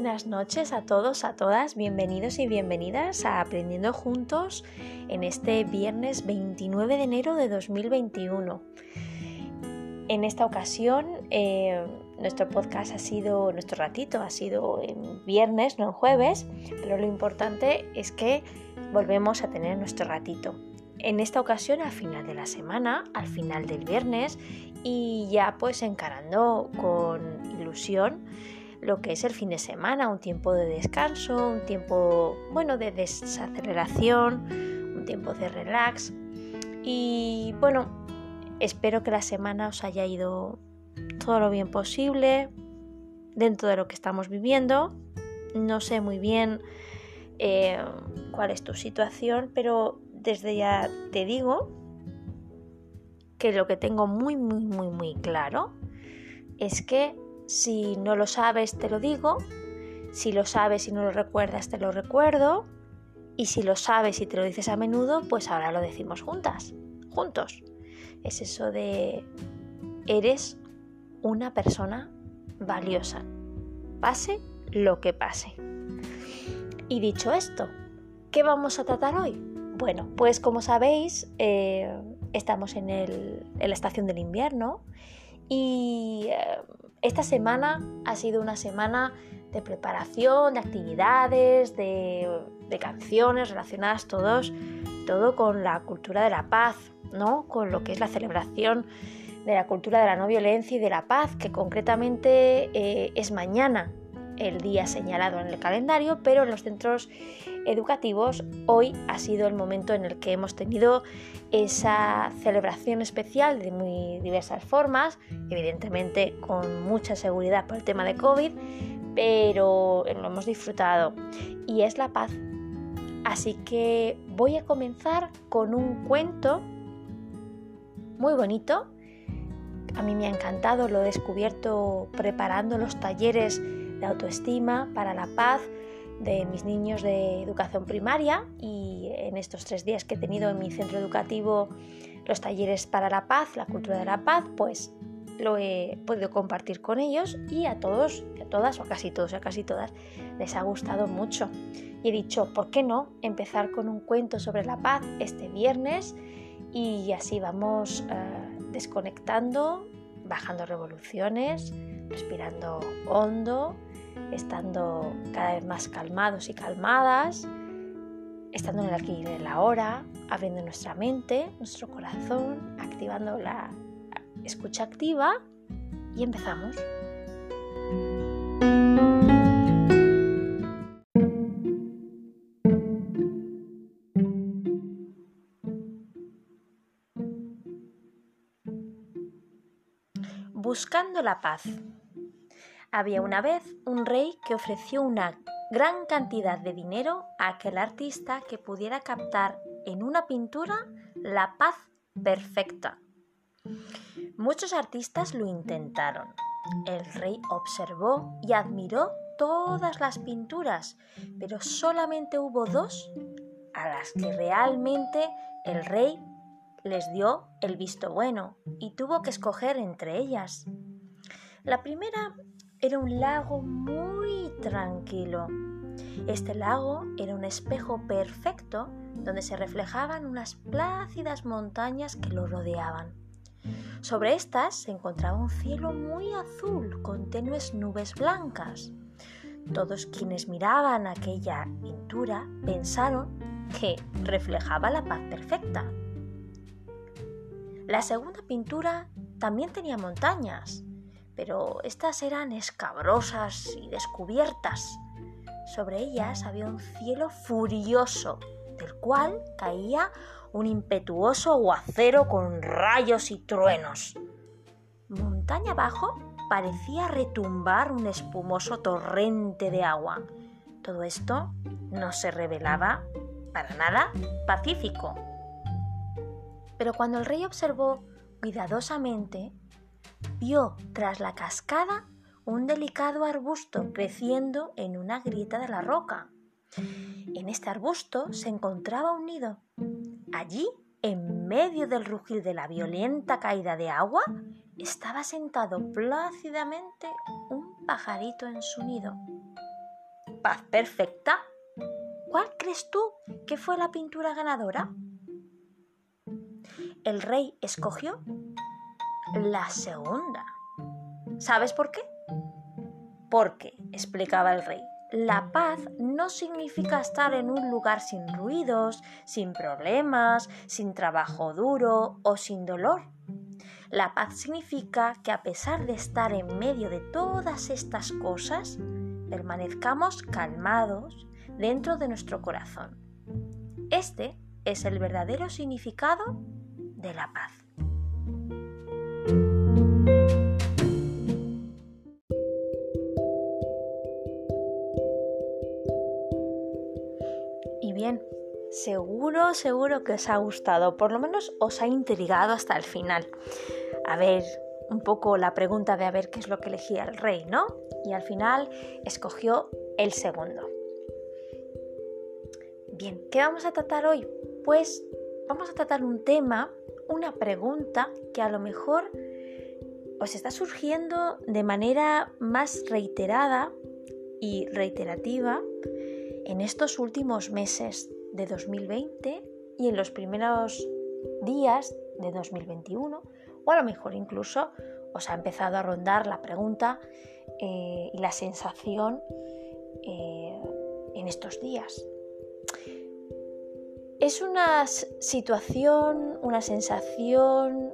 buenas noches a todos, a todas, bienvenidos y bienvenidas a Aprendiendo Juntos en este viernes 29 de enero de 2021. En esta ocasión, eh, nuestro podcast ha sido, nuestro ratito ha sido en viernes, no en jueves, pero lo importante es que volvemos a tener nuestro ratito. En esta ocasión, al final de la semana, al final del viernes, y ya pues encarando con ilusión lo que es el fin de semana, un tiempo de descanso, un tiempo, bueno, de desaceleración, un tiempo de relax. Y bueno, espero que la semana os haya ido todo lo bien posible dentro de lo que estamos viviendo. No sé muy bien eh, cuál es tu situación, pero desde ya te digo que lo que tengo muy, muy, muy, muy claro es que si no lo sabes, te lo digo. Si lo sabes y no lo recuerdas, te lo recuerdo. Y si lo sabes y te lo dices a menudo, pues ahora lo decimos juntas, juntos. Es eso de eres una persona valiosa, pase lo que pase. Y dicho esto, ¿qué vamos a tratar hoy? Bueno, pues como sabéis, eh, estamos en, en, la estación del invierno y eh, esta semana ha sido una semana de preparación, de actividades, de, canciones relacionadas todos, todo con la cultura de la paz, ¿no? Con lo que es la celebración de la cultura de la no violencia y de la paz, que concretamente eh, es mañana, el día señalado en el calendario, pero en los centros educativos hoy ha sido el momento en el que hemos tenido esa celebración especial de muy diversas formas, evidentemente con mucha seguridad por el tema de COVID, pero lo hemos disfrutado y es la paz. Así que voy a comenzar con un cuento muy bonito. A mí me ha encantado, lo he descubierto preparando los talleres de autoestima, para la paz de mis niños de educación primaria y en estos tres días que he tenido en mi centro educativo los talleres para la paz, la cultura de la paz, pues lo he podido compartir con ellos y a todos, a todas o casi todos, a casi todas les ha gustado mucho. Y he dicho, ¿por qué no empezar con un cuento sobre la paz este viernes? Y así vamos eh, desconectando, bajando revoluciones, respirando hondo estando cada vez más calmados y calmadas, estando en el aquí y en la hora, abriendo nuestra mente, nuestro corazón, activando la escucha activa y empezamos. Buscando la paz. Había una vez un rey que ofreció una gran cantidad de dinero a aquel artista que pudiera captar en una pintura la paz perfecta. Muchos artistas lo intentaron. El rey observó y admiró todas las pinturas, pero solamente hubo dos a las que realmente el rey les dio el visto bueno y tuvo que escoger entre ellas. La primera era un lago muy tranquilo. Este lago era un espejo perfecto donde se reflejaban unas plácidas montañas que lo rodeaban. Sobre estas se encontraba un cielo muy azul con tenues nubes blancas. Todos quienes miraban aquella pintura pensaron que reflejaba la paz perfecta. La segunda pintura también tenía montañas, pero estas eran escabrosas y descubiertas. Sobre ellas había un cielo furioso, del cual caía un impetuoso aguacero con rayos y truenos. Montaña abajo parecía retumbar un espumoso torrente de agua. Todo esto no se revelaba para nada pacífico. Pero cuando el rey observó cuidadosamente vio tras la cascada un delicado arbusto creciendo en una grieta de la roca. En este arbusto se encontraba un nido. Allí, en medio del rugir de la violenta caída de agua, estaba sentado plácidamente un pajarito en su nido. paz perfecta. ¿Cuál crees tú que fue la pintura ganadora? El rey escogió la segunda. ¿Sabes por qué? Porque, explicaba el rey, la paz no significa estar en un lugar sin ruidos, sin problemas, sin trabajo duro o sin dolor. La paz significa que a pesar de estar en medio de todas estas cosas, permanezcamos calmados dentro de nuestro corazón. Este es el verdadero significado de la paz. Y bien, seguro, seguro que os ha gustado, por lo menos os ha intrigado hasta el final. A ver, un poco la pregunta de a ver qué es lo que elegía el rey, ¿no? Y al final escogió el segundo. Bien, ¿qué vamos a tratar hoy? Pues vamos a tratar un tema, una pregunta que a lo mejor os está surgiendo de manera más reiterada y reiterativa en estos últimos meses de 2020 y en los primeros días de 2021, o a lo mejor incluso os ha empezado a rondar la pregunta eh, y la sensación eh, en estos días. Es una situación, una sensación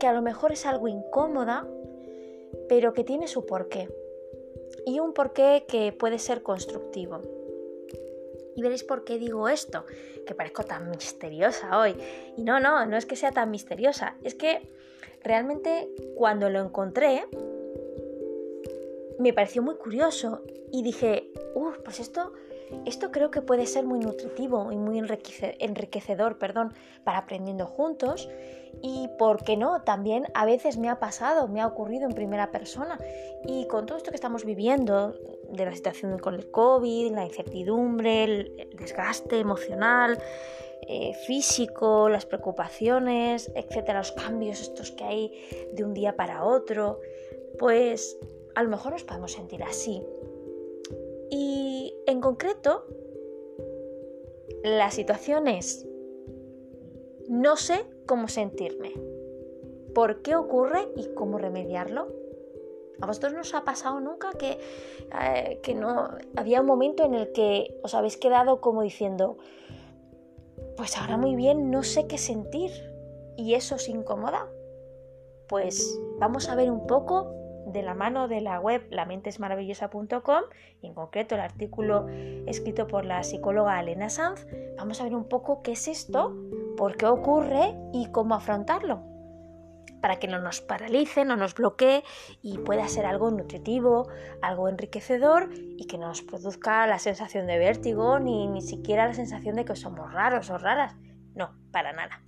que a lo mejor es algo incómoda, pero que tiene su porqué. Y un porqué que puede ser constructivo. Y veréis por qué digo esto, que parezco tan misteriosa hoy. Y no, no, no es que sea tan misteriosa, es que realmente cuando lo encontré me pareció muy curioso y dije, uff, pues esto esto creo que puede ser muy nutritivo y muy enriquecedor perdón, para aprendiendo juntos. Y, ¿por qué no? También a veces me ha pasado, me ha ocurrido en primera persona. Y con todo esto que estamos viviendo, de la situación con el COVID, la incertidumbre, el desgaste emocional, eh, físico, las preocupaciones, etcétera, los cambios estos que hay de un día para otro, pues a lo mejor nos podemos sentir así. Y en concreto, la situación es, no sé cómo sentirme, por qué ocurre y cómo remediarlo. ¿A vosotros no os ha pasado nunca que, eh, que no había un momento en el que os habéis quedado como diciendo, pues ahora muy bien, no sé qué sentir y eso os incomoda? Pues vamos a ver un poco de la mano de la web lamentesmaravillosa.com y en concreto el artículo escrito por la psicóloga Elena Sanz, vamos a ver un poco qué es esto, por qué ocurre y cómo afrontarlo para que no nos paralice, no nos bloquee y pueda ser algo nutritivo, algo enriquecedor y que no nos produzca la sensación de vértigo ni, ni siquiera la sensación de que somos raros o raras. No, para nada.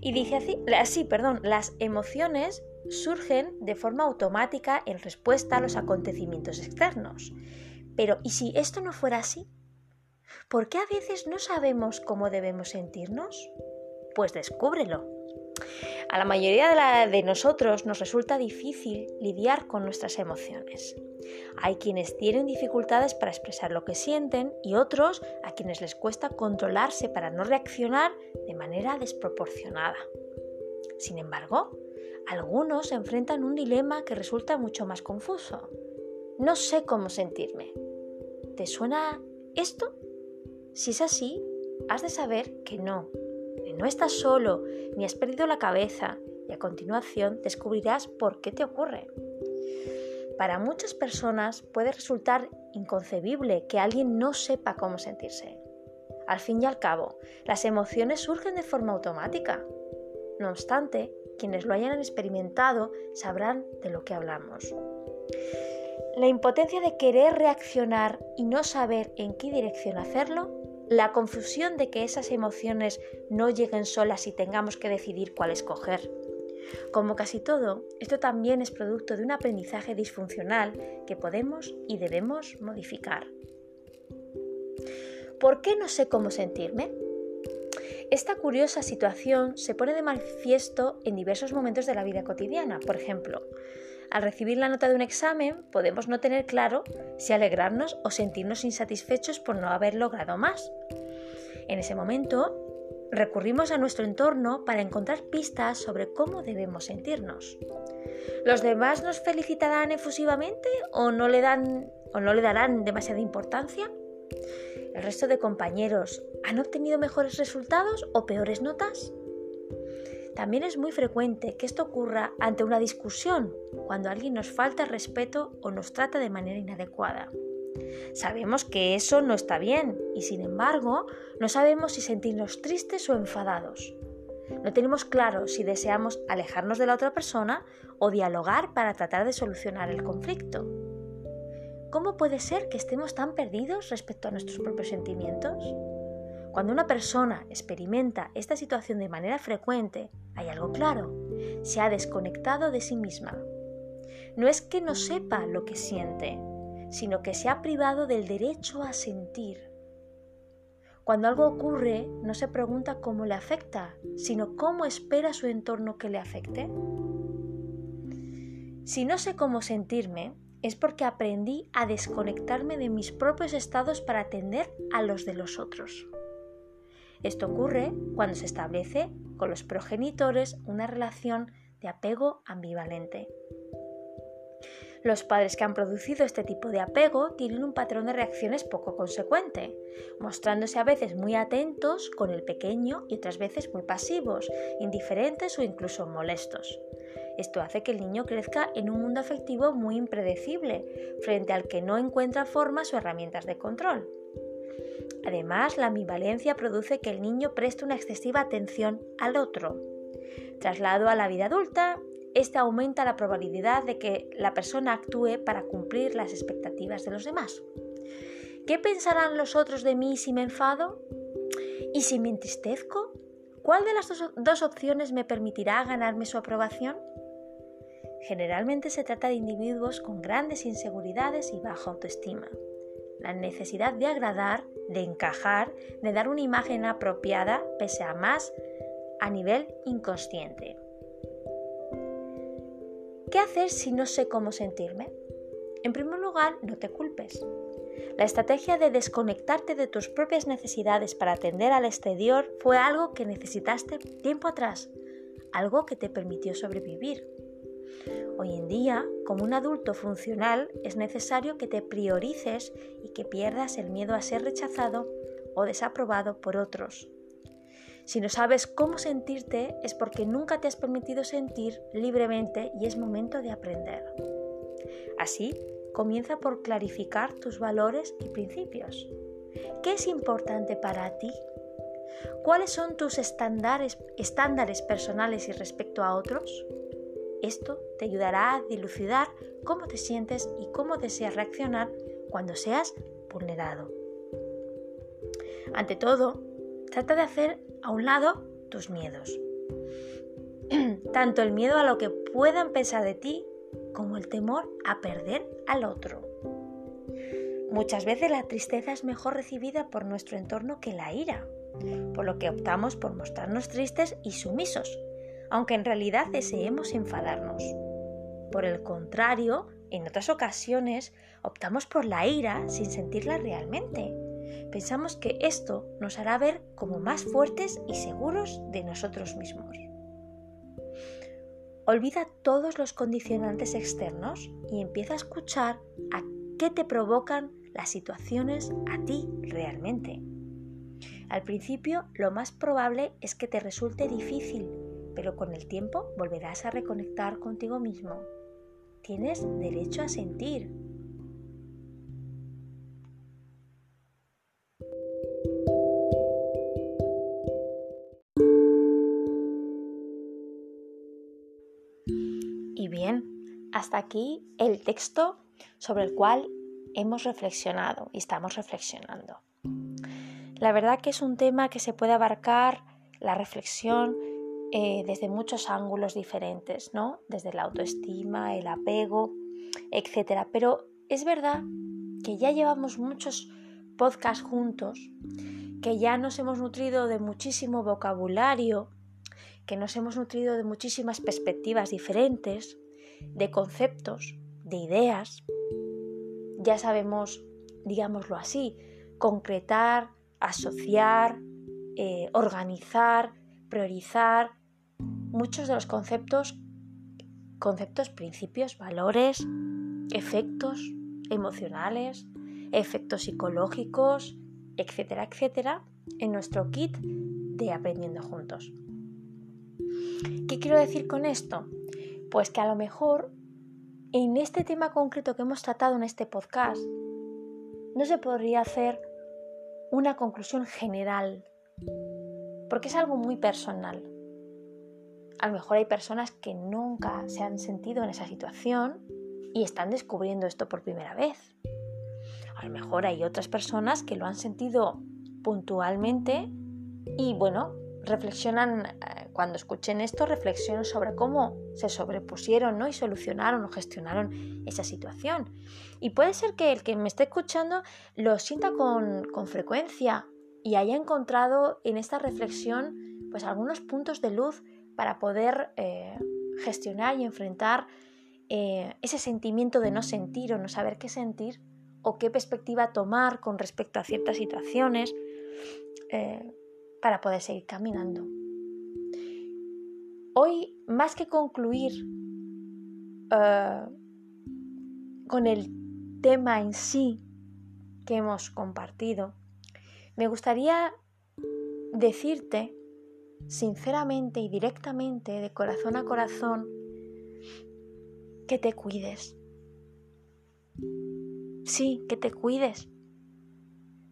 Y dice así, así, perdón, las emociones surgen de forma automática en respuesta a los acontecimientos externos. Pero ¿y si esto no fuera así? ¿Por qué a veces no sabemos cómo debemos sentirnos? Pues descúbrelo. A la mayoría de, nosotros nos resulta difícil lidiar con nuestras emociones. Hay quienes tienen dificultades para expresar lo que sienten y otros a quienes les cuesta controlarse para no reaccionar de manera desproporcionada. Sin embargo, algunos enfrentan un dilema que resulta mucho más confuso. No sé cómo sentirme. ¿Te suena esto? Si es así, has de saber que no, que no estás solo, ni has perdido la cabeza, y a continuación descubrirás por qué te ocurre. Para muchas personas puede resultar inconcebible que alguien no sepa cómo sentirse. Al fin y al cabo, las emociones surgen de forma automática. No obstante, quienes lo hayan experimentado sabrán de lo que hablamos. La impotencia de querer reaccionar y no saber en qué dirección hacerlo, la confusión de que esas emociones no lleguen solas y tengamos que decidir cuál escoger. Como casi todo, esto también es producto de un aprendizaje disfuncional que podemos y debemos modificar. ¿Por qué no sé cómo sentirme? Esta curiosa situación se pone de manifiesto en diversos momentos de la vida cotidiana. Por ejemplo, Al recibir la nota de un examen podemos no tener claro si alegrarnos o sentirnos insatisfechos por no haber logrado más. En ese momento recurrimos a nuestro entorno para encontrar pistas sobre cómo debemos sentirnos. ¿Los demás nos felicitarán efusivamente o no le, dan, o no le darán demasiada importancia? ¿El resto de compañeros han obtenido mejores resultados o peores notas? También es muy frecuente que esto ocurra ante una discusión, cuando alguien nos falta respeto o nos trata de manera inadecuada. Sabemos que eso no está bien y sin embargo no sabemos si sentirnos tristes o enfadados. No tenemos claro si deseamos alejarnos de la otra persona o dialogar para tratar de solucionar el conflicto. ¿Cómo puede ser que estemos tan perdidos respecto a nuestros propios sentimientos? Cuando una persona experimenta esta situación de manera frecuente, hay algo claro, se ha desconectado de sí misma. No es que no sepa lo que siente, sino que se ha privado del derecho a sentir. Cuando algo ocurre, no se pregunta cómo le afecta, sino cómo espera su entorno que le afecte. Si no sé cómo sentirme, es porque aprendí a desconectarme de mis propios estados para atender a los de los otros. Esto ocurre cuando se establece con los progenitores una relación de apego ambivalente. Los padres que han producido este tipo de apego tienen un patrón de reacciones poco consecuente, mostrándose a veces muy atentos con el pequeño y otras veces muy pasivos, indiferentes o incluso molestos. Esto hace que el niño crezca en un mundo afectivo muy impredecible, frente al que no encuentra formas o herramientas de control. Además, la ambivalencia produce que el niño preste una excesiva atención al otro. Traslado a la vida adulta, este aumenta la probabilidad de que la persona actúe para cumplir las expectativas de los demás. ¿Qué pensarán los otros de mí si me enfado? ¿Y si me entristezco? ¿Cuál de las dos opciones me permitirá ganarme su aprobación? Generalmente se trata de individuos con grandes inseguridades y baja autoestima la necesidad de agradar, de encajar, de dar una imagen apropiada, pese a más, a nivel inconsciente. ¿Qué hacer si no sé cómo sentirme? En primer lugar, no te culpes. La estrategia de desconectarte de tus propias necesidades para atender al exterior fue algo que necesitaste tiempo atrás, algo que te permitió sobrevivir. Hoy en día, como un adulto funcional, es necesario que te priorices y que pierdas el miedo a ser rechazado o desaprobado por otros. Si no sabes cómo sentirte es porque nunca te has permitido sentir libremente y es momento de aprender. Así, comienza por clarificar tus valores y principios. ¿Qué es importante para ti? ¿Cuáles son tus estándares, estándares personales y respecto a otros? Esto te ayudará a dilucidar cómo te sientes y cómo deseas reaccionar cuando seas vulnerado. Ante todo, trata de hacer a un lado tus miedos. Tanto el miedo a lo que puedan pensar de ti como el temor a perder al otro. Muchas veces la tristeza es mejor recibida por nuestro entorno que la ira, por lo que optamos por mostrarnos tristes y sumisos, aunque en realidad deseemos enfadarnos. Por el contrario, en otras ocasiones optamos por la ira sin sentirla realmente. Pensamos que esto nos hará ver como más fuertes y seguros de nosotros mismos. Olvida todos los condicionantes externos y empieza a escuchar a qué te provocan las situaciones a ti realmente. Al principio, lo más probable es que te resulte difícil pero con el tiempo volverás a reconectar contigo mismo. Tienes derecho a sentir. Y bien, hasta aquí el texto sobre el cual hemos reflexionado y estamos reflexionando. La verdad que es un tema que se puede abarcar la reflexión eh, desde muchos ángulos diferentes, ¿no? Desde la autoestima, el apego, etc. Pero es verdad que ya llevamos muchos podcasts juntos, que ya nos hemos nutrido de muchísimo vocabulario, que nos hemos nutrido de muchísimas perspectivas diferentes de conceptos, de ideas. Ya sabemos, digámoslo así, concretar, asociar, eh, organizar, priorizar muchos de los conceptos, conceptos, principios, valores, efectos emocionales, efectos psicológicos, etcétera, etcétera, en nuestro kit de Aprendiendo Juntos. ¿Qué quiero decir con esto? Pues que a lo mejor en este tema concreto que hemos tratado en este podcast, no se podría hacer una conclusión general, porque es algo muy personal. A lo mejor hay personas que nunca se han sentido en esa situación y están descubriendo esto por primera vez. A lo mejor hay otras personas que lo han sentido puntualmente y bueno, reflexionan, eh, cuando escuchen esto, reflexionan sobre cómo se sobrepusieron ¿no? y solucionaron o gestionaron esa situación. Y puede ser que el que me esté escuchando lo sienta con, con frecuencia y haya encontrado en esta reflexión pues algunos puntos de luz para poder eh, gestionar y enfrentar eh, ese sentimiento de no sentir o no saber qué sentir o qué perspectiva tomar con respecto a ciertas situaciones eh, para poder seguir caminando. Hoy, más que concluir con el tema en sí que hemos compartido, me gustaría decirte sinceramente y directamente, de corazón a corazón, que te cuides. Sí, que te cuides.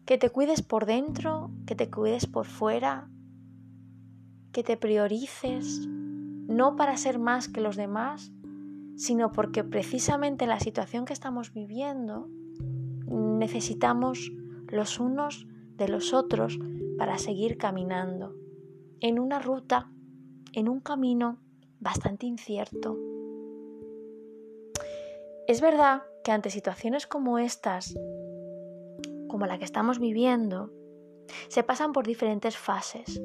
Que te cuides por dentro, que te cuides por fuera, que te priorices, no para ser más que los demás, sino porque precisamente en la situación que estamos viviendo necesitamos los unos de los otros para seguir caminando en una ruta, en un camino bastante incierto. Es verdad que ante situaciones como estas, como la que estamos viviendo, se pasan por diferentes fases.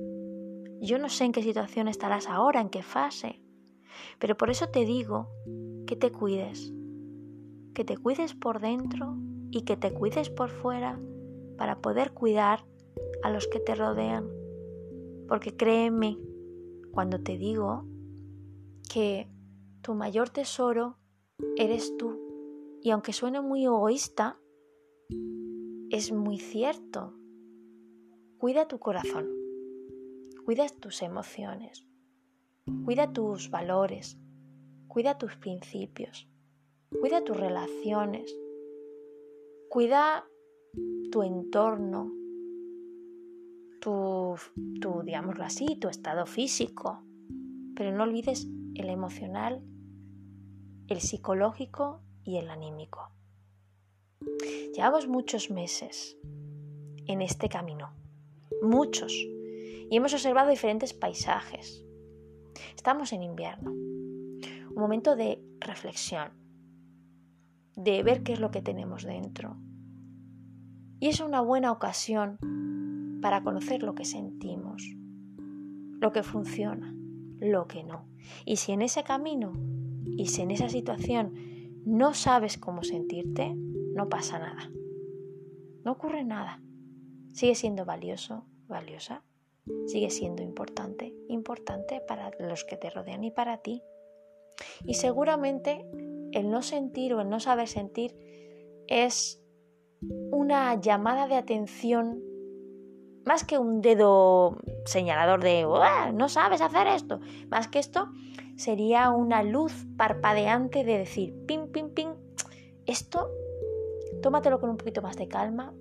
Yo no sé en qué situación estarás ahora, en qué fase, pero por eso te digo que te cuides, que te cuides por dentro y que te cuides por fuera para poder cuidar a los que te rodean. Porque créeme cuando te digo que tu mayor tesoro eres tú. Y aunque suene muy egoísta, es muy cierto. Cuida tu corazón, cuida tus emociones, cuida tus valores, cuida tus principios, cuida tus relaciones, cuida tu entorno, tu, tu, digámoslo así, tu estado físico, pero no olvides el emocional el psicológico y el anímico. Llevamos muchos meses en este camino, muchos, y hemos observado diferentes paisajes. Estamos en invierno, un momento de reflexión, de ver qué es lo que tenemos dentro. Y es una buena ocasión para conocer lo que sentimos, lo que funciona, lo que no. Y si en ese camino y si en esa situación no sabes cómo sentirte, no pasa nada. No ocurre nada. Sigue siendo valioso, valiosa. Sigue siendo importante, importante para los que te rodean y para ti. Y seguramente el no sentir o el no saber sentir es una llamada de atención más que un dedo señalador de no sabes hacer esto. Más que esto, sería una luz parpadeante de decir, pim, pim, pim, esto, tómatelo con un poquito más de calma,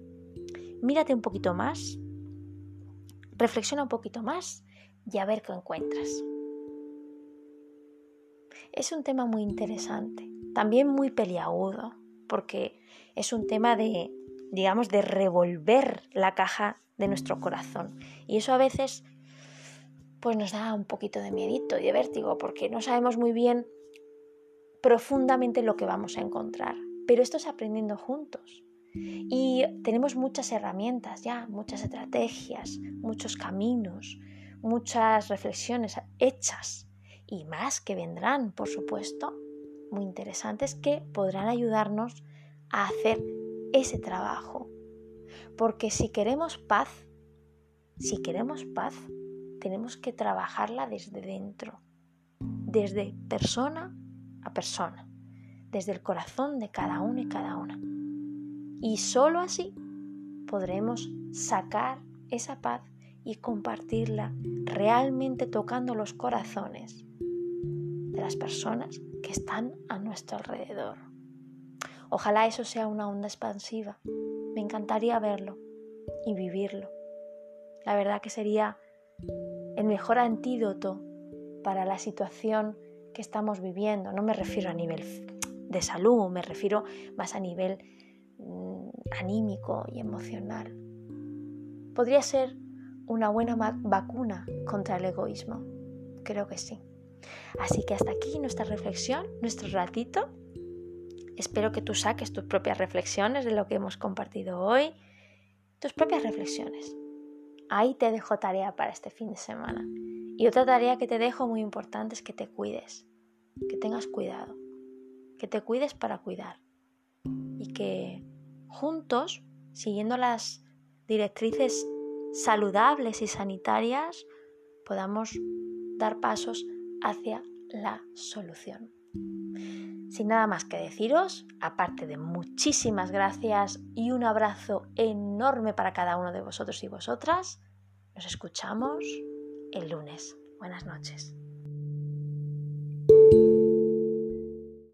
mírate un poquito más, reflexiona un poquito más y a ver qué encuentras. Es un tema muy interesante, también muy peliagudo, porque es un tema de, digamos, de revolver la caja de nuestro corazón. Y eso a veces pues nos da un poquito de miedito y de vértigo porque no sabemos muy bien profundamente lo que vamos a encontrar. Pero esto es aprendiendo juntos. Y tenemos muchas herramientas ya, muchas estrategias, muchos caminos, muchas reflexiones hechas y más que vendrán, por supuesto, muy interesantes que podrán ayudarnos a hacer ese trabajo. Porque si queremos paz, si queremos paz, tenemos que trabajarla desde dentro, desde persona a persona, desde el corazón de cada uno y cada una. Y sólo así podremos sacar esa paz y compartirla realmente tocando los corazones de las personas que están a nuestro alrededor. Ojalá eso sea una onda expansiva. Me encantaría verlo y vivirlo. La verdad que sería el mejor antídoto para la situación que estamos viviendo. No me refiero a nivel de salud, me refiero más a nivel mm, anímico y emocional. Podría ser una buena vacuna contra el egoísmo. Creo que sí. Así que hasta aquí nuestra reflexión, nuestro ratito. Espero que tú saques tus propias reflexiones de lo que hemos compartido hoy, tus propias reflexiones. Ahí te dejo tarea para este fin de semana. Y otra tarea que te dejo muy importante es que te cuides, que tengas cuidado, que te cuides para cuidar y que juntos, siguiendo las directrices saludables y sanitarias, podamos dar pasos hacia la solución. Sin nada más que deciros, aparte de muchísimas gracias y un abrazo enorme para cada uno de vosotros y vosotras, nos escuchamos el lunes. Buenas noches.